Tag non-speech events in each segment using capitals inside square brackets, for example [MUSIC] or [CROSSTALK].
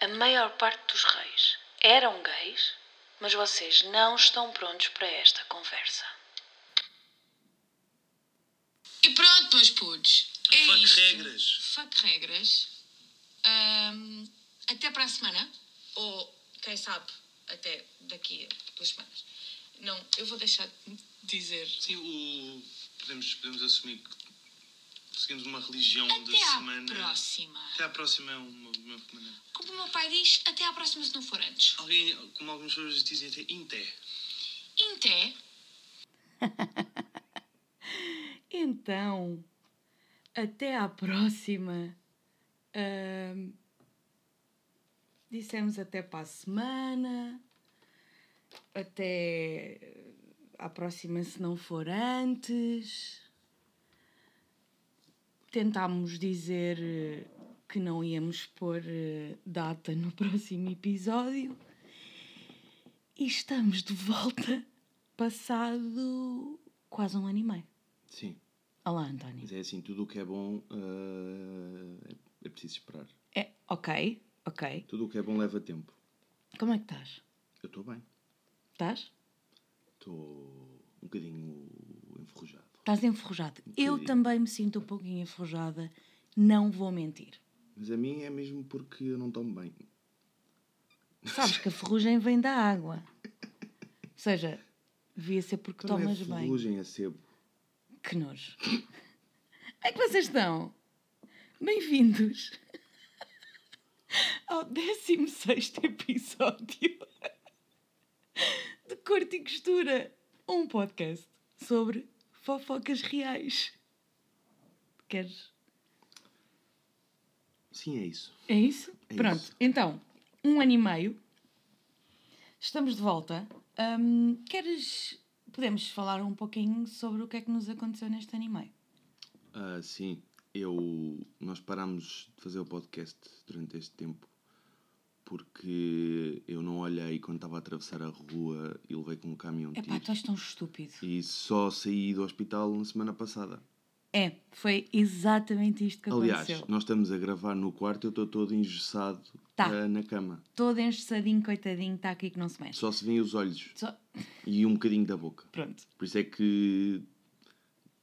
A maior parte dos reis eram gays, mas vocês não estão prontos para esta conversa. E pronto, meus putos. É Fuck isto. regras. Fuck regras. Ahm, até para a semana. Ou, quem sabe, até daqui a duas semanas. Não, eu vou deixar de dizer. Sim, o... podemos, podemos assumir que seguimos uma religião da Até à semana. próxima. Até à próxima é uma, uma maneira. Como o meu pai diz, até à próxima se não for antes. Alguém, como algumas pessoas dizem, até inté. Inté. [LAUGHS] Então, até à próxima. Ahm, dissemos até para a semana. Até à próxima, se não for antes. Tentámos dizer eh, que não íamos pôr eh, data no [LAUGHS] próximo episódio. E estamos de volta, passado quase um ano e meio. Sim, Olá, António. mas é assim, tudo o que é bom é, é preciso esperar. É, ok, ok. Tudo o que é bom leva tempo. Como é que estás? Eu estou bem. Estás? Estou um bocadinho enferrujado. Estás enferrujado. Eu também me sinto um pouquinho enferrujada, não vou mentir. Mas a mim é mesmo porque eu não tomo bem. Sabes que a ferrugem vem da água. Ou seja, devia ser porque Então não tomas é bem. ferrugem, é sebo. Que nojo. É que vocês estão. Bem-vindos ao 16 episódio de Corte e Costura, um podcast sobre fofocas reais. Queres? Sim, é isso. É isso? É Pronto, isso. então, um ano e meio. Estamos de volta. Hum, queres. Podemos falar um pouquinho sobre o que é que nos aconteceu neste ano e meio? Ah, sim, eu, nós parámos de fazer o podcast durante este tempo porque eu não olhei quando estava a atravessar a rua e levei com um caminhão de Epá, tu tiros. és tão estúpido. E só saí do hospital na semana passada. É, foi exatamente isto que Aliás, aconteceu. nós estamos a gravar no quarto e eu estou todo engessado Tá. ah, na cama. Todo engessadinho, coitadinho, está aqui que não se mexe. Só se vêem os olhos Só- e um bocadinho da boca. Pronto. Por isso é que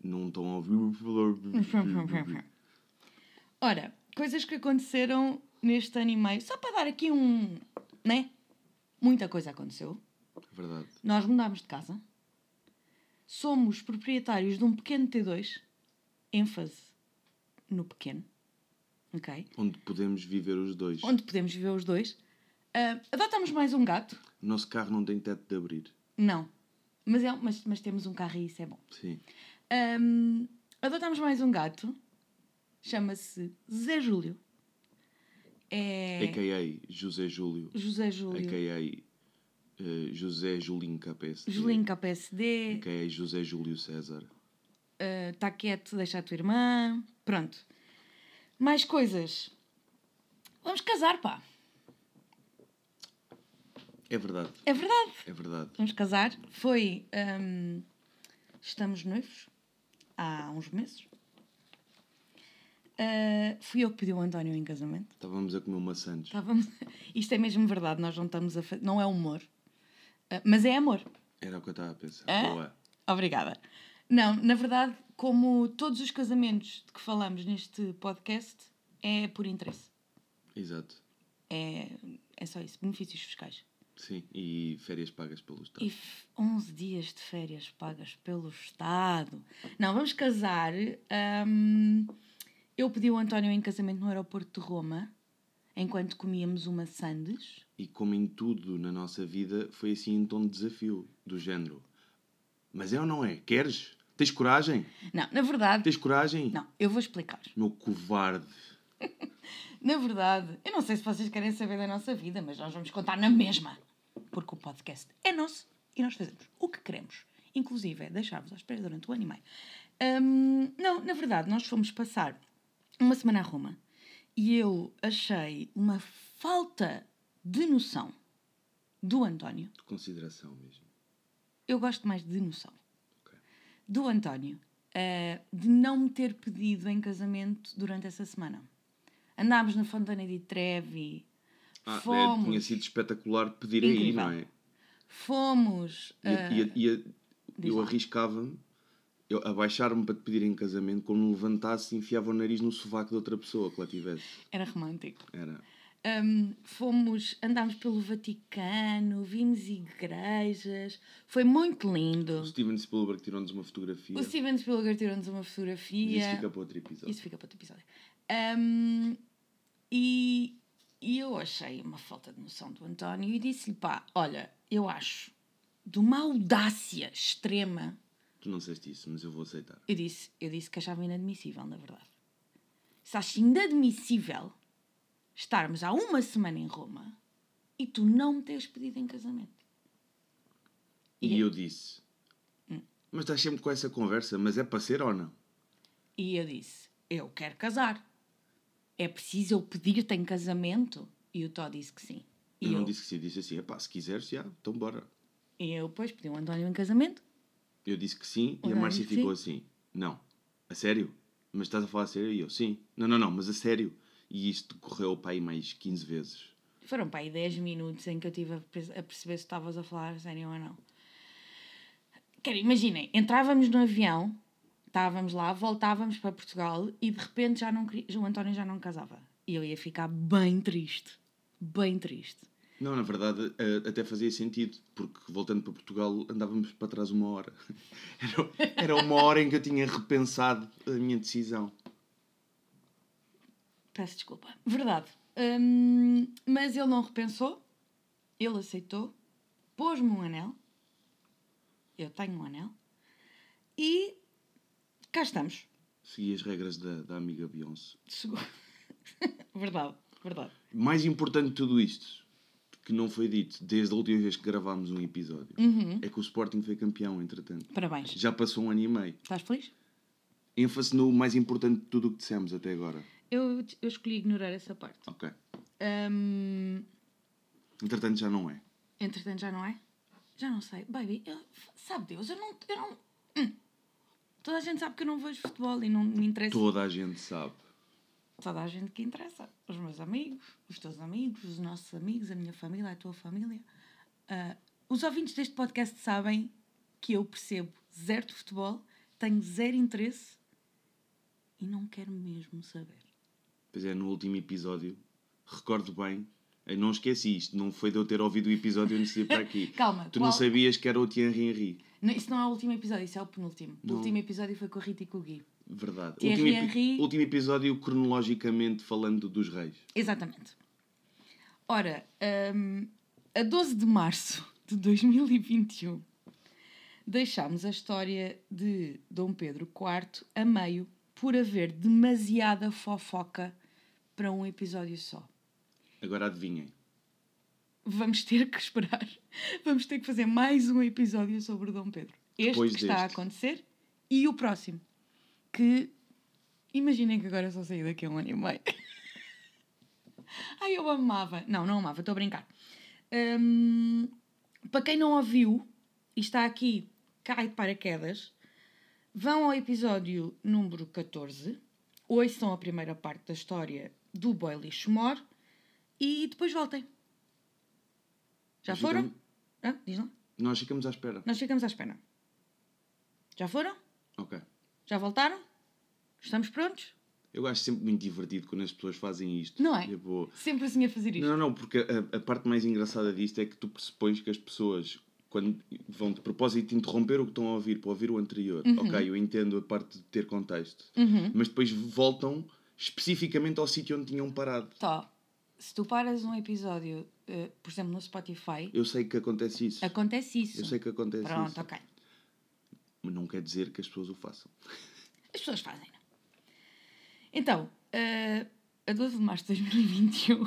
não estão a ouvir. [LAUGHS] Ora, coisas que aconteceram neste ano e meio. Só para dar aqui um. né? Muita coisa aconteceu. Verdade. Nós mudámos de casa. Somos proprietários de um pequeno T2. ênfase no pequeno. Ok? Onde podemos viver os dois. Onde podemos viver os dois. Ah, adotamos mais um gato. O nosso carro não tem teto de abrir. Não. Mas, é, mas, mas temos um carro e isso é bom. Sim. Ahm, adotamos mais um gato. Chama-se Zé Júlio. É. A.K.A. José Júlio. José Júlio. A.K.A. eh, José Julinho KPSD. Julinho KPSD. A.K.A. José Júlio César. Está quieto, deixa a tua irmã. Pronto. Mais coisas. Vamos casar, pá. É verdade. É verdade. É verdade. Vamos casar. Foi. ahm, estamos noivos há uns meses. Ah, fui eu que pedi o António em casamento. Estávamos a comer maçãs. Estávamos... [LAUGHS] Isto é mesmo verdade, nós não estamos a fa... Não é humor. Ah, mas é amor. Era o que eu estava a pensar. Hã? Boa. Obrigada. Não, na verdade, como todos os casamentos de que falamos neste podcast, é por interesse. Exato. É, é só isso. Benefícios fiscais. Sim. E férias pagas pelo Estado. E f- 11 dias de férias pagas pelo Estado. Não, vamos casar. hum, eu pedi o António em casamento no aeroporto de Roma, enquanto comíamos uma sandes. E como em tudo na nossa vida, foi assim em tom de desafio. Do género. Mas é ou não é? Queres? Tens coragem? Não, na verdade. Tens coragem? Não, eu vou explicar. Meu covarde. [LAUGHS] Na verdade, eu não sei se vocês querem saber da nossa vida, mas nós vamos contar na mesma. Porque o podcast é nosso e nós fazemos o que queremos. Inclusive, é deixar-vos à espera durante o ano e meio. Hum, não, na verdade, nós fomos passar uma semana a Roma e eu achei uma falta de noção do António. De consideração mesmo. Eu gosto mais de noção. Ok. Do António. eh, de não me ter pedido em casamento durante essa semana. Andámos na Fontana di Trevi, Ah, é, Fomos. tinha sido espetacular pedir aí, Incrível. não é? Fomos. Ia- ah, ia- ia- diz eu arriscava-me eu abaixar-me para te pedir em casamento, quando me levantasse e enfiava o nariz no sovaco de outra pessoa que lá tivesse. Era romântico. Era. Um, fomos, andámos pelo Vaticano, vimos igrejas, foi muito lindo. O Steven Spielberg tirou-nos uma fotografia. O Steven Spielberg tirou-nos uma Mas fotografia. Isso fica para outro episódio. Isso fica para outro episódio. Um, e, e eu achei uma falta de noção do António e disse-lhe: pá, olha, eu acho de uma audácia extrema. Tu não disseste isso, mas eu vou aceitar. Eu disse, eu disse que achava inadmissível, na verdade. Se acho inadmissível estarmos há uma semana em Roma e tu não me teres pedido em casamento. E E- eu disse: Hum. Mas estás sempre com essa conversa, mas é para ser ou não? E eu disse: Eu quero casar. É preciso eu pedir-te em casamento? E o Tó disse que sim. E Eu eu, não disse que sim, disse assim: Epá, se quiseres, já, então bora. e eu depois pedi o António em casamento. Eu disse que sim e a Márcia ficou assim: Não, a sério? Mas estás a falar a sério? E eu: Sim. Não, não, não, mas a sério. E isto correu para aí mais 15 vezes. Foram para aí 10 minutos em que eu estive a perceber se estavas a falar a sério ou não. Quero, imaginem, entrávamos no avião, estávamos lá, voltávamos para Portugal e de repente já não queria, o António já não casava. E eu ia ficar bem triste. Bem triste. Não, na verdade, eh, até fazia sentido, porque voltando para Portugal andávamos para trás uma hora. [LAUGHS] Era, era uma hora em que eu tinha repensado a minha decisão. Peço desculpa. Verdade. Hum, mas ele não repensou, ele aceitou, pôs-me um anel. Eu tenho um anel. E cá estamos. Segui as regras da, da amiga Beyoncé. [LAUGHS] Verdade, verdade. Mais importante de tudo isto, que não foi dito desde a última vez que gravámos um episódio, Uhum. é que o Sporting foi campeão, entretanto. Parabéns. Já passou um ano e meio. Estás feliz? ênfase no mais importante de tudo o que dissemos até agora. Eu, eu escolhi ignorar essa parte. Ok. Hum, Entretanto, já não é. entretanto, já não é? Já não sei. Baby, eu- sabe Deus, eu não. Eu não hum. Toda a gente sabe que eu não vejo futebol e não me interessa. Toda a gente sabe. Toda a gente que interessa. Os meus amigos, os teus amigos, os nossos amigos, a minha família, a tua família. Ah, os ouvintes deste podcast sabem que eu percebo zero de futebol, tenho zero interesse e não quero mesmo saber. Pois é, no último episódio, recordo bem, eu não esqueci isto, não foi de eu ter ouvido o episódio antes de ir para aqui. [LAUGHS] Calma, Tu não qual- sabias que era o Thierry Henry. Não, isso não é o último episódio, isso é o penúltimo. O Não. último episódio foi com a Rita e com o Gui. Verdade. Último, Henry. último episódio, cronologicamente falando dos reis. Exatamente. Ora, hum, a 12 de março de 2021, deixámos a história de Dom Pedro IV a meio por haver demasiada fofoca para um episódio só. Agora adivinhem. Vamos ter que esperar. [LAUGHS] Vamos ter que fazer mais um episódio sobre o Dom Pedro. Este Depois que está a deste. acontecer e o próximo. Que imaginem que agora só saí daqui a um ano e meio. [LAUGHS] Ai, eu amava. Não, não amava, estou a brincar. Hum, para quem não ouviu e está aqui, cai de paraquedas, vão ao episódio número 14, ouçam a primeira parte da história do Boy Lixo Mor e depois voltem. Já Nós foram? ficamos- Ah, diz lá. Nós ficamos à espera. Nós ficamos à espera. Já foram? Ok. Já voltaram? Estamos prontos? Eu acho sempre muito divertido quando as pessoas fazem isto. Não é? Tipo, Sempre assim a fazer isto. Não, não, porque a, a parte mais engraçada disto é que tu pressupões que as pessoas, quando vão de propósito interromper o que estão a ouvir para ouvir o anterior, ok, eu entendo a parte de ter contexto, Uhum. mas depois voltam especificamente ao sítio onde tinham parado. Tó, se tu paras um episódio, eh, por exemplo, no Spotify, Eu sei que acontece isso. acontece isso. Eu sei que acontece Pronto, isso. ok. Mas não quer dizer que as pessoas o façam. As pessoas fazem. Então, eh, a 12 de março de 2021,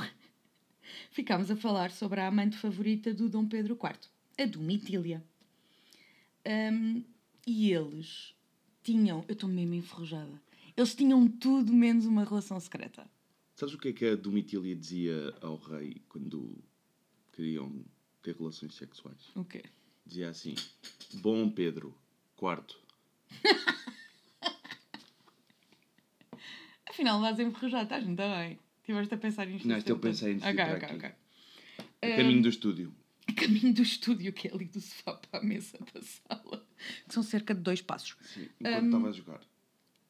[LAUGHS] ficámos a falar sobre a amante favorita do Dom Pedro IV, a Domitília. Ahm, e eles tinham, eu estou mesmo enferrujada, eles tinham tudo menos uma relação secreta. Sabes o que é que a Domitília dizia ao rei quando queriam ter relações sexuais? O quê? Dizia assim: Bom Pedro, quarto. [LAUGHS] Afinal, vais enferrujar, estás muito bem. Estiveste a pensar nisto. Não, todo. pensei antes de ir Ok, aqui. ok. A caminho do estúdio. a caminho do estúdio, que é ali do sofá para a mesa da sala, que são cerca de dois passos. Sim, enquanto estava a jogar.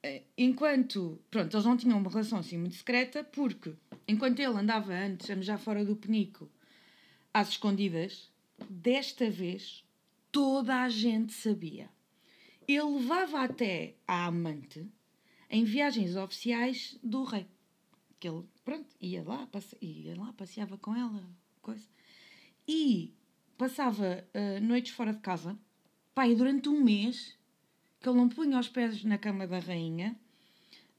Eh, Enquanto, pronto, eles não tinham uma relação assim muito secreta, porque enquanto ele andava antes a já fora do penico, às escondidas, desta vez toda a gente sabia. Ele levava até a amante em viagens oficiais do rei. Que ele, pronto, ia lá, passe- ia lá passeava com ela, coisa. E passava ah, noites fora de casa, e durante um mês, que ele não punha os pés na cama da rainha.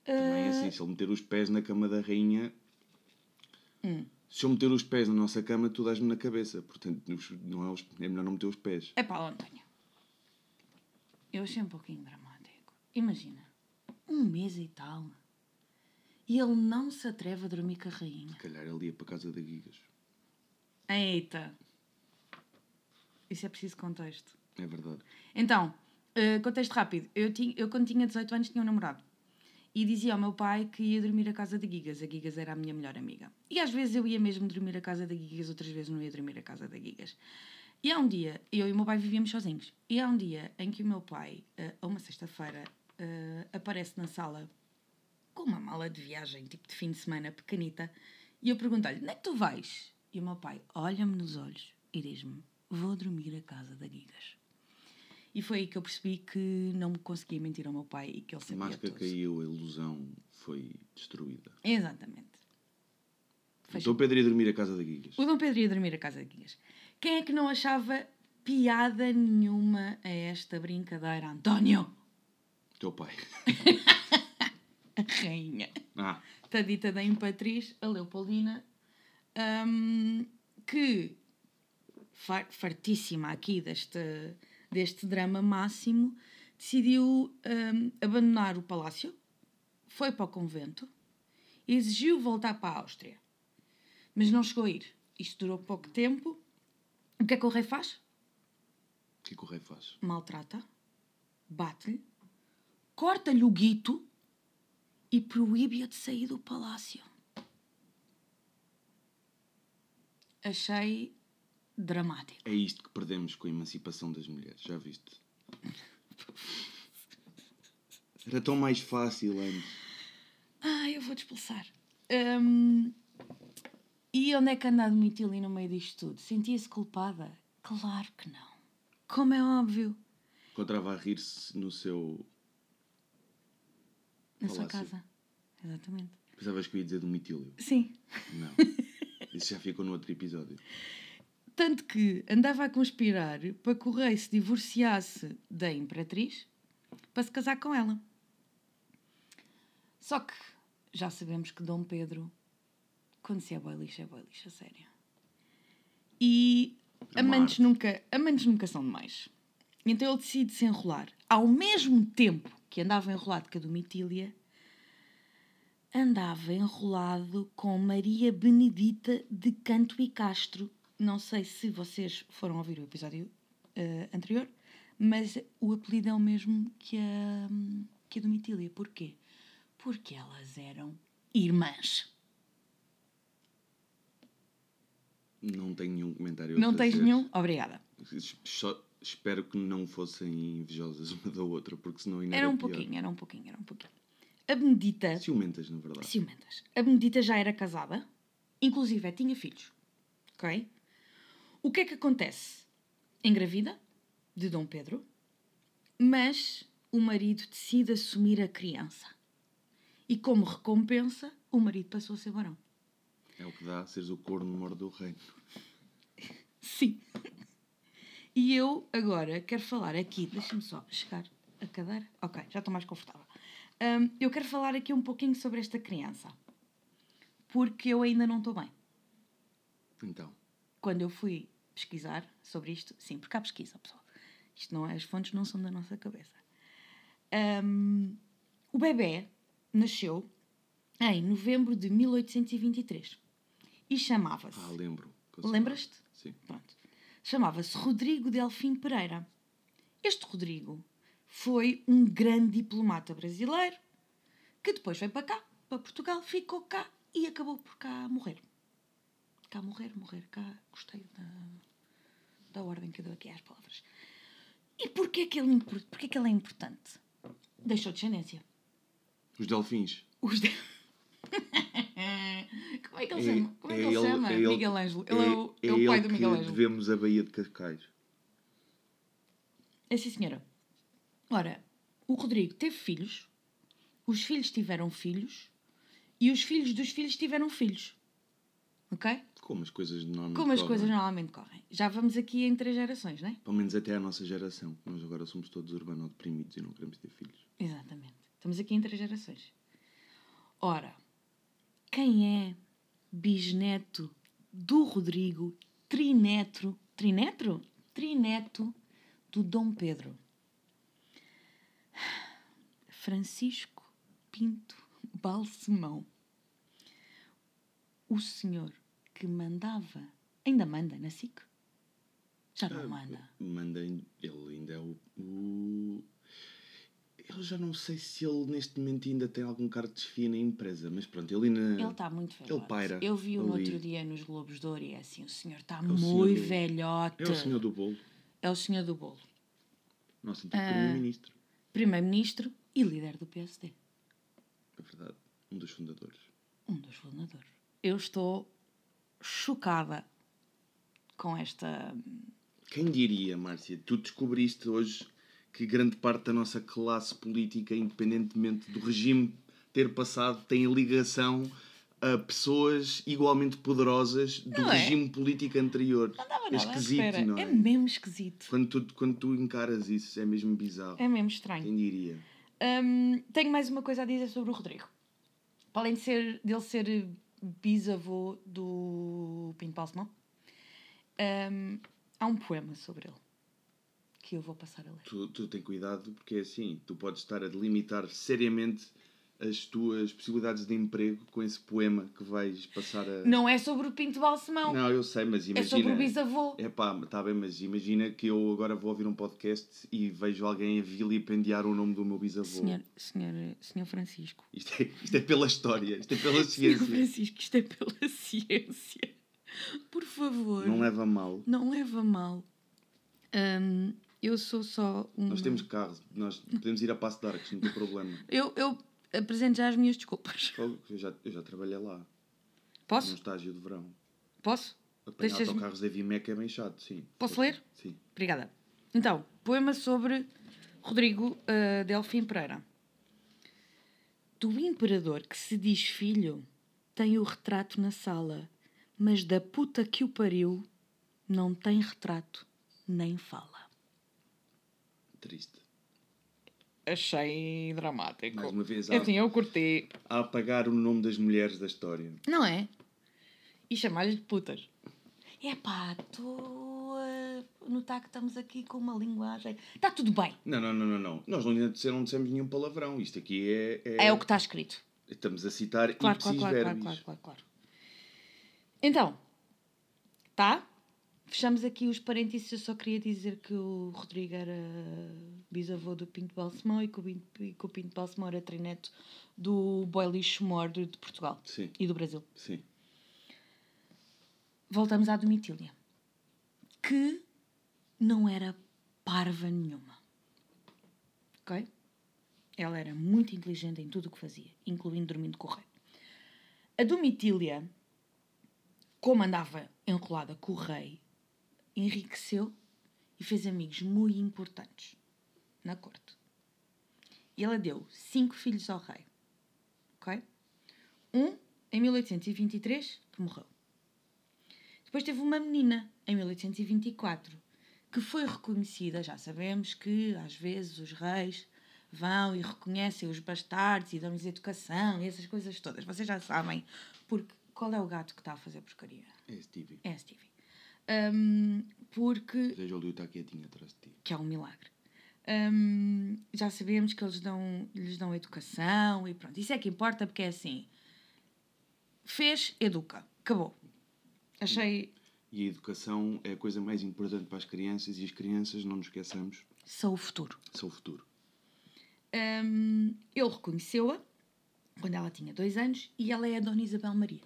Também é ah, assim, se ele meter os pés na cama da rainha. Hum. Se eu meter os pés na nossa cama, tu dás-me na cabeça. Portanto, não é, os- é melhor não meter os pés. É pá, António. Eu achei um pouquinho dramático. Imagina, um mês e tal. E ele não se atreve a dormir com a rainha. Se calhar ele ia para a casa da Gigas. Eita! Isso é preciso contexto. É verdade. Então, eh, contexto rápido. Eu, tinha, eu, quando tinha 18 anos, tinha um namorado. E dizia ao meu pai que ia dormir à casa de Gigas. A Gigas era a minha melhor amiga. E às vezes eu ia mesmo dormir à casa da Gigas, outras vezes não ia dormir à casa da Gigas. E há um dia, eu e o meu pai vivíamos sozinhos. E há um dia em que o meu pai, eh, a uma sexta-feira, eh, aparece na sala com uma mala de viagem, tipo de fim de semana, pequenita. E eu pergunto-lhe, onde é que tu vais? E o meu pai olha-me nos olhos e diz-me, vou dormir à casa da Gigas. E foi aí que eu percebi que não me conseguia mentir ao meu pai e que ele A sabia máscara tudo. caiu, a ilusão foi destruída. Exatamente. Então o Pedro ia dormir à casa da Gigas. O Dom Pedro ia dormir à casa de Guias. Quem é que não achava piada nenhuma a esta brincadeira? António, Teu pai. a [LAUGHS] rainha. Ah, Tadita da Imperatriz, a Leopoldina, hum, que, far- fartíssima aqui deste, deste drama máximo, decidiu hum, abandonar o palácio, foi para o convento, e exigiu voltar para a Áustria. Mas não chegou a ir. Isto durou pouco tempo. O que é que o rei faz? o que é que o rei faz? maltrata, bate-lhe, corta-lhe o guito e proíbe-a de sair do palácio. Achei dramático. É isto que perdemos com a emancipação das mulheres, já viste? Era tão mais fácil antes. Ah, eu vou-te expulsar. Hum, e onde é que anda a Domitila no meio disto tudo? Sentia-se culpada? Claro que não. Como é óbvio. Encontrava a rir-se no seu. Na sua Palácio. casa. Exatamente. Pensavas que eu ia dizer do mitílio? Sim. Não. [LAUGHS] Isso já ficou no outro episódio. Tanto que andava a conspirar para que o rei se divorciasse da imperatriz para se casar com ela. Só que já sabemos que Dom Pedro, quando se é boy lixo, é boy lixo, a sério. E amantes nunca, amantes nunca são demais. Então ele decide se enrolar. Ao mesmo tempo que andava enrolado com a Domitília, andava enrolado com Maria Benedita de Canto e Castro. Não sei se vocês foram ouvir o episódio eh, anterior, mas o apelido é o mesmo que a, que a Domitília. Porquê? Porque elas eram irmãs. Não tenho nenhum comentário Não tens nenhum? Obrigada. Só espero que não fossem invejosas uma da outra, porque senão ainda Era um pior. pouquinho, era um pouquinho, era um pouquinho. A Benedita... Ciumentas, na verdade. ciumentas. A Benedita já era casada, inclusive tinha filhos. Ok? O que é que acontece? Engravida de Dom Pedro, mas o marido decide assumir a criança. E como recompensa, o marido passou a ser barão. É o que dá seres o corno mor do reino. Sim. E eu agora quero falar aqui, deixa-me só chegar a cadeira. Ok, já estou mais confortável. Hum, eu quero falar aqui um pouquinho sobre esta criança. Porque eu ainda não estou bem. Então, Quando eu fui pesquisar sobre isto, sim, porque há pesquisa, pessoal. Isto não é, as fontes não são da nossa cabeça. Hum, o bebê nasceu em novembro de 1823 e chamava-se. ah, lembro. Lembras-te? Sim. Pronto. Chamava-se Rodrigo Delfim Pereira. Este Rodrigo foi um grande diplomata brasileiro que depois veio para cá, para Portugal, ficou cá e acabou por cá morrer. cá morrer, morrer cá. Gostei da, da ordem que eu dou aqui às palavras. E porquê que ele, impor- porquê que ele é importante? Deixou descendência. Os delfins. Os de... [LAUGHS] Como é que ele É- chama? Como é que é ele, ele- chama? é ele- Miguel Ângelo. Ele é, o, é o pai do Miguel que Ângelo. devemos a Baía de Cascais. É sim, senhora. Ora, o Rodrigo teve filhos, os filhos tiveram filhos e os filhos dos filhos tiveram filhos. Ok? Como as coisas normalmente Como as correm. coisas normalmente correm. Já vamos aqui em três gerações, não é? Pelo menos até a nossa geração. Nós agora somos todos urbano-deprimidos e não queremos ter filhos. Exatamente. Estamos aqui em três gerações. Ora, quem é bisneto do Rodrigo Trinetro? Trinetro? Trineto do Dom Pedro. Francisco Pinto Balsemão. O senhor que mandava, ainda manda na SIC? Já não manda. Manda, em- ele ainda é o, o- Eu já não sei se ele neste momento ainda tem algum cargo de desfia na empresa, mas pronto, ele ainda. Ele está muito velhote. Ele paira Eu vi-o no outro dia nos Globos de Ouro e é assim, o senhor está senhor muito do- velhote. É o senhor do bolo. É o senhor do bolo. Nosso antigo Ah. primeiro-ministro. Primeiro-ministro e líder do PSD. É verdade. Um dos fundadores. Um dos fundadores. Eu estou chocada com esta... Quem diria, Márcia, tu descobriste hoje que grande parte da nossa classe política, independentemente do regime ter passado, tem ligação a pessoas igualmente poderosas do Não é? regime político anterior. É esquisito, espera. não é? É mesmo esquisito. Quando, tu, quando tu encaras isso, é mesmo bizarro. É mesmo estranho. Quem diria? Hum, tenho mais uma coisa a dizer sobre o Rodrigo. Para além de ser, dele ser bisavô do Pinto Balsemão, hum, há um poema sobre ele que eu vou passar a ler. Tu, tu tem cuidado porque é assim, tu podes estar a delimitar seriamente as tuas possibilidades de emprego com esse poema que vais passar a. Não é sobre o Pinto Balsemão, Não, eu sei, mas é imagina. sobre o bisavô. É pá, está bem, mas imagina que eu agora vou ouvir um podcast e vejo alguém a vilipendiar o nome do meu bisavô. Senhor, senhor, senhor Francisco. Isto, é, isto é pela história, isto é pela Senhor ciência. Francisco, isto é pela ciência. Por favor. Não leva mal. Não leva mal. Hum, eu sou só um. Nós temos carro, nós podemos ir a Passo de Arcos, não tem problema. [LAUGHS] Eu, eu apresento já as minhas desculpas. Eu já, eu já trabalhei lá, num Posso? estágio de verão. Posso? Apanhar Deixas-me- autocarros da Vimeca é bem chato, sim. Posso ler? Sim. Obrigada. Então, poema sobre Rodrigo uh, Delfim Pereira. Do imperador que se diz filho, tem o retrato na sala, mas da puta que o pariu, não tem retrato nem fala. Triste. Achei dramático. Mais uma vez, É há, assim, eu curti. a apagar o nome das mulheres da história. Não é? E chamar-lhes de putas. Epá, estou a notar que estamos aqui com uma linguagem. Está tudo bem. Não, não, não, não, não. Nós não, dissemos- não dissemos nenhum palavrão. Isto aqui é. é- É o que está escrito. Estamos a citar Claro, claro, claro, claro, claro, claro, claro. Então, tá? Fechamos aqui os parênteses. Eu só queria dizer que o Rodrigo era bisavô do Pinto Balsemão e que o Pinto, e que o Pinto Balsemão era trineto do Boy Lixo Mor de Portugal Sim, e do Brasil. sim. Voltamos à Domitília, que não era parva nenhuma. Ok? Ela era muito inteligente em tudo o que fazia, incluindo dormindo com o rei. A Domitília, como andava enrolada com o rei, enriqueceu e fez amigos muito importantes na corte. E ela deu cinco filhos ao rei. Ok? Um, em 1823, que morreu. Depois teve uma menina, em 1824, que foi reconhecida. Já sabemos que, às vezes, os reis vão e reconhecem os bastardos e dão-lhes educação e essas coisas todas. Vocês já sabem. Porque qual é o gato que está a fazer porcaria? É Stevie. É Stevie. Hum, porque Veja o está quietinho atrás de ti. que é um milagre. Hum, já sabemos que eles dão, lhes dão educação e pronto. Isso é que importa porque é assim. Fez, educa. Acabou. Achei. E a educação é a coisa mais importante para as crianças e as crianças, não nos esqueçamos, São o futuro. são o futuro. Hum, ele reconheceu-a quando ela tinha dois anos e ela é a Dona Isabel Maria.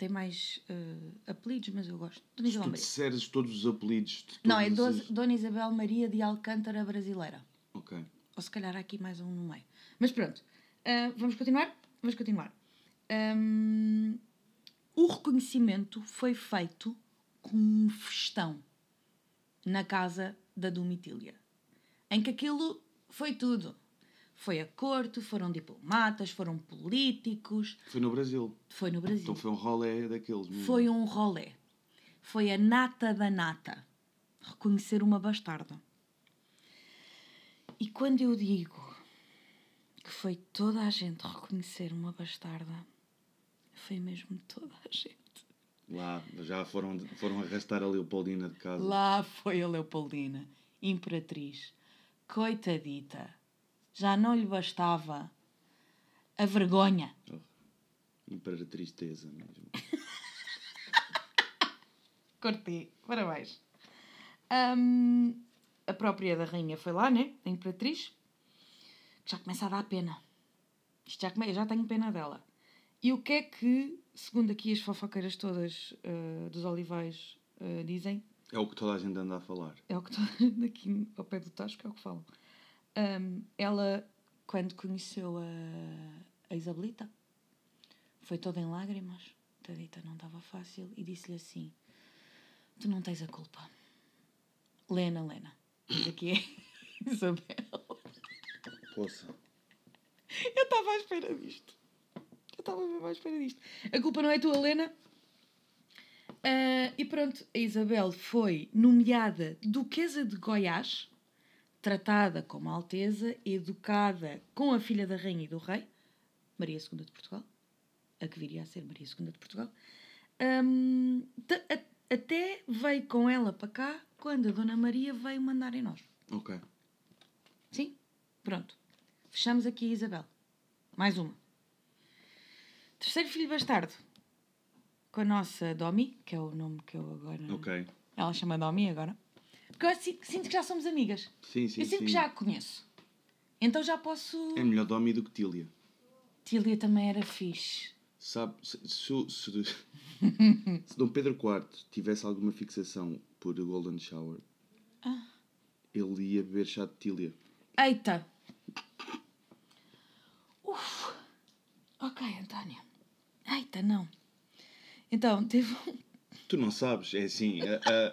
Tem mais eh, apelidos, mas eu gosto. Dona Se Isabel tu Maria. disseres todos os apelidos de Não, é Doze- as- Dona Isabel Maria de Alcântara Brasileira. Ok. Ou se calhar há aqui mais um no meio. Mas pronto. Ah, vamos continuar? Vamos continuar. Ahm, o reconhecimento foi feito com um festão na casa da Domitília. Em que aquilo foi tudo. Foi a corte, foram diplomatas, foram políticos. Foi no Brasil. Foi no Brasil. Então foi um rolé daqueles mesmo. Foi um rolé. Foi a nata da nata. Reconhecer uma bastarda. E quando eu digo que foi toda a gente reconhecer uma bastarda, foi mesmo toda a gente. Lá, já foram, foram arrastar a Leopoldina de casa. Lá foi a Leopoldina, imperatriz. Coitadita. Já não lhe bastava a vergonha. Imperatristeza mesmo. [LAUGHS] Cortei. Parabéns. Hum, a própria da rainha foi lá, né? A imperatriz. Que já começa a dar pena. Isto já, come... já tenho pena dela. E o que é que, segundo aqui as fofoqueiras todas eh, dos olivais eh, dizem, É o que toda a gente anda a falar. é o que estou aqui ao pé do Tasco, é o que falam. Hum, ela, quando conheceu a, a Isabelita, foi toda em lágrimas. Tadita não estava fácil e disse-lhe assim: Tu não tens a culpa. Lena, Lena. Aqui é [LAUGHS] Isabel. Poça. Eu estava à espera disto. Eu estava mesmo à espera disto. A culpa não é tua, Helena. Ah, e pronto, a Isabel foi nomeada Duquesa de Goiás, tratada como Alteza, educada com a filha da Rainha e do Rei, Maria II de Portugal, a que viria a ser Maria II de Portugal. Ta- a- até veio com ela para cá quando a Dona Maria veio mandar em nós. Ok. Sim, pronto. Fechamos aqui a Isabel. Mais uma. Terceiro filho bastardo. Com a nossa Domi, que é o nome que eu agora. Ok. Ela chama Domi agora. Porque eu si- sinto que já somos amigas. Sim, sim, eu sinto sim. que já a conheço. Então já posso. É melhor Domi do que Tília. Tília também era fixe. Sabe, se, se, se, [LAUGHS] se Dom Pedro IV tivesse alguma fixação por Golden Shower, Ah. ele ia beber chá de Tília. Eita! Uf! Ok, Antónia. Eita, não. Então, teve um. Tu não sabes, é assim. a- a-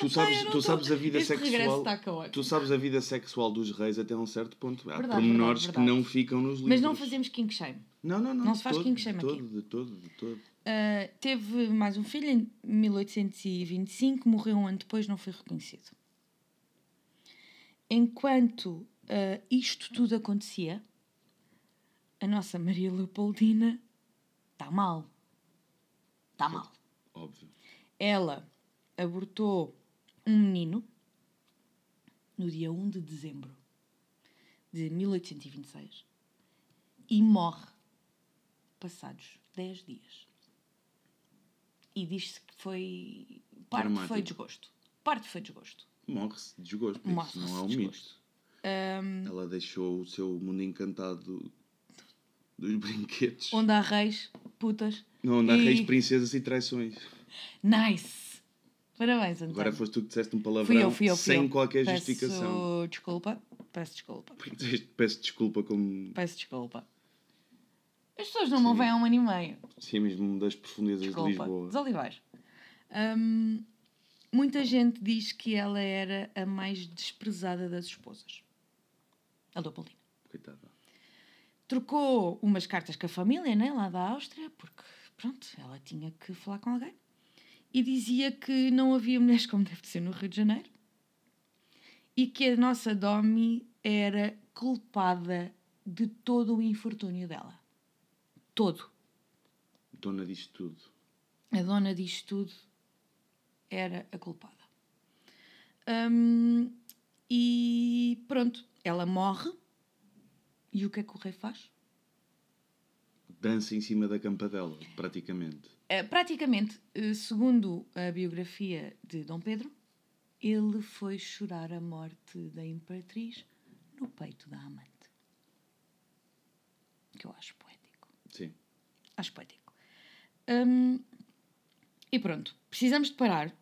tu sabes, Ai, tu tô- sabes a vida Este sexual. caótico. Tu sabes a vida sexual dos reis até um certo ponto. Há Verdade, pormenores verdade, que não ficam nos livros. Mas não fazemos king shame. Não, não, não. não se faz todo, king shame de aqui. todo, de todo, de todo. Uh, teve mais um filho em 1825, morreu um ano depois, não foi reconhecido. Enquanto uh, isto tudo acontecia, a nossa Maria Leopoldina está mal. Está mal. Óbvio. Ela abortou um menino no dia 1 de dezembro de 1826 e morre passados 10 dias. E diz-se que foi. Parte Dramático. foi desgosto. Parte foi desgosto. Morre-se de desgosto. Morre-se não é um mito. Ahm, Ela deixou o seu mundo encantado dos brinquedos. onde há reis, putas. Não, onde há e- reis, princesas e traições. Nice! Parabéns, António. Agora foste tu que disseste um palavrão Fui eu, fui eu, fui sem eu. qualquer Peço justificação. desculpa. Peço desculpa. Peço desculpa como Peço desculpa. As pessoas não me veem há um ano e meio. é mesmo das profundezas de Desculpa. Lisboa. Dos Olivais. Hum, muita gente diz que ela era a mais desprezada das esposas. A Leopoldina. Coitada. Trocou umas cartas com a família, né, lá da Áustria, porque, pronto, ela tinha que falar com alguém. E dizia que não havia mulheres como deve ser no Rio de Janeiro. E que a nossa Domi era culpada de todo o infortúnio dela. Todo. Dona disto tudo. a dona disto tudo era a culpada. Hum, e pronto, ela morre. E o que é que o rei faz? Dança em cima da campa dela, praticamente. Eh, praticamente, eh, segundo a biografia de Dom Pedro, ele foi chorar a morte da imperatriz no peito da amante. Que eu acho poético. Sim. Acho poético. Hum, e pronto, precisamos de parar,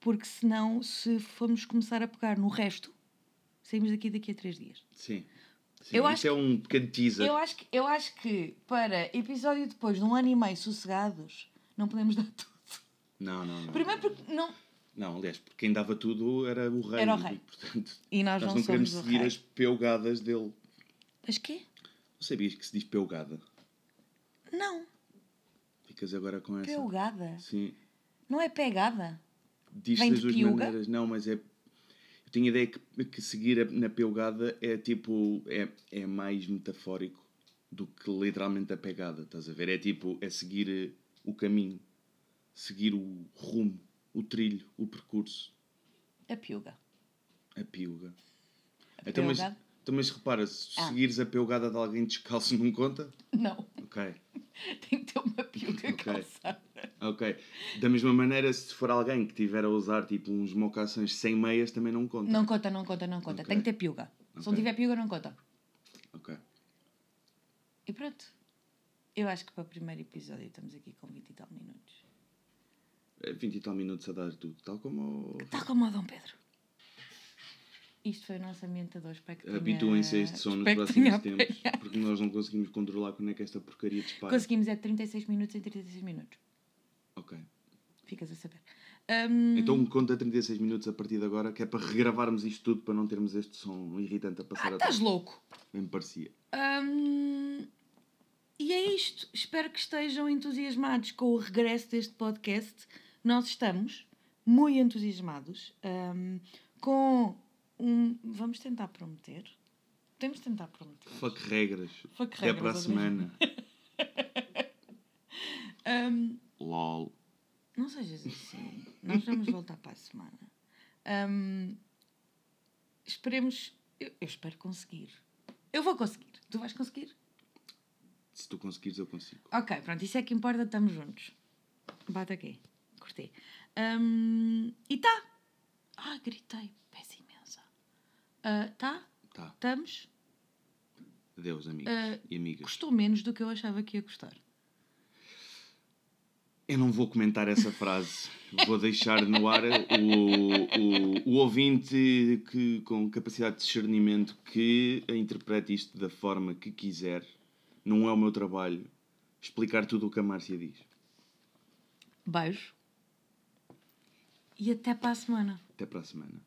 porque senão, se formos começar a pegar no resto, saímos daqui daqui a três dias. Sim. Sim, Eu isto acho é um pequeno teaser. Eu acho, que, eu acho que para episódio depois de um ano e meio sossegados, não podemos dar tudo. Não, não, não. Primeiro porque não. Não, aliás, porque quem dava tudo era o rei. Era o rei. E, portanto, E nós, nós não, não queremos seguir rei. as peugadas dele. Mas quê? Não sabias que se diz peugada? Não. Ficas agora com essa. Peugada. Sim. Não é pegada. Diz Vem das duas maneiras. Não, mas é. Eu tenho a ideia que, que seguir na peugada é tipo. É, é mais metafórico do que literalmente a pegada, estás a ver? É tipo. É seguir eh, o caminho, seguir o rumo, o trilho, o percurso, A piuga. a piuga. A Então, mas? Então, mas repara, se Ah. seguires a peugada de alguém descalço não conta? Não. Ok. [LAUGHS] Tem que ter uma piuga Ok. calçada. Ok. Da mesma maneira, se for alguém que tiver a usar tipo uns mocações sem meias, também não conta. Não conta, não conta, não conta. Ok. Tem que ter piuga. Se não tiver piuga, não conta. Ok. E pronto. Eu acho que para o primeiro episódio estamos aqui com 20 e tal minutos. É 20 e tal minutos a dar tudo, tal como. o- Tal como o Dom Pedro. Isto foi o nosso ambientador. Espero que. Habituem-se a este som nos próximos tempos, porque nós não conseguimos controlar quando é que esta porcaria dispara. Conseguimos é 36 minutos em 36 minutos. Ok. Ficas a saber. Hum, Então conta 36 minutos a partir de agora, que é para regravarmos isto tudo para não termos este som irritante a passar ah, a estás louco. Bem me parecia. Hum, e é isto. Espero que estejam entusiasmados com o regresso deste podcast. Nós estamos muito entusiasmados hum, com um. Vamos tentar prometer. Temos de tentar prometer. Fuck regras. Fuck Até regras, para a semana. Hum, [LAUGHS] LOL. não sejas assim. Nós vamos voltar para a semana. Hum, esperemos. Eu, eu espero conseguir. Eu vou conseguir. Tu vais conseguir? Se tu conseguires, eu consigo. Ok, pronto, isso é que importa, estamos juntos. Bate aqui, curti. Hum, e tá. Ah, gritei, peço Ah, tá, Tá. estamos. Adeus, amigos Ah, e amigas. Gostou menos do que eu achava que ia gostar. Eu não vou comentar essa frase. Vou deixar no ar o, o, o ouvinte que, com capacidade de discernimento que interprete isto da forma que quiser. Não é o meu trabalho explicar tudo o que a Márcia diz. Beijo. E até para a semana. Até para a semana.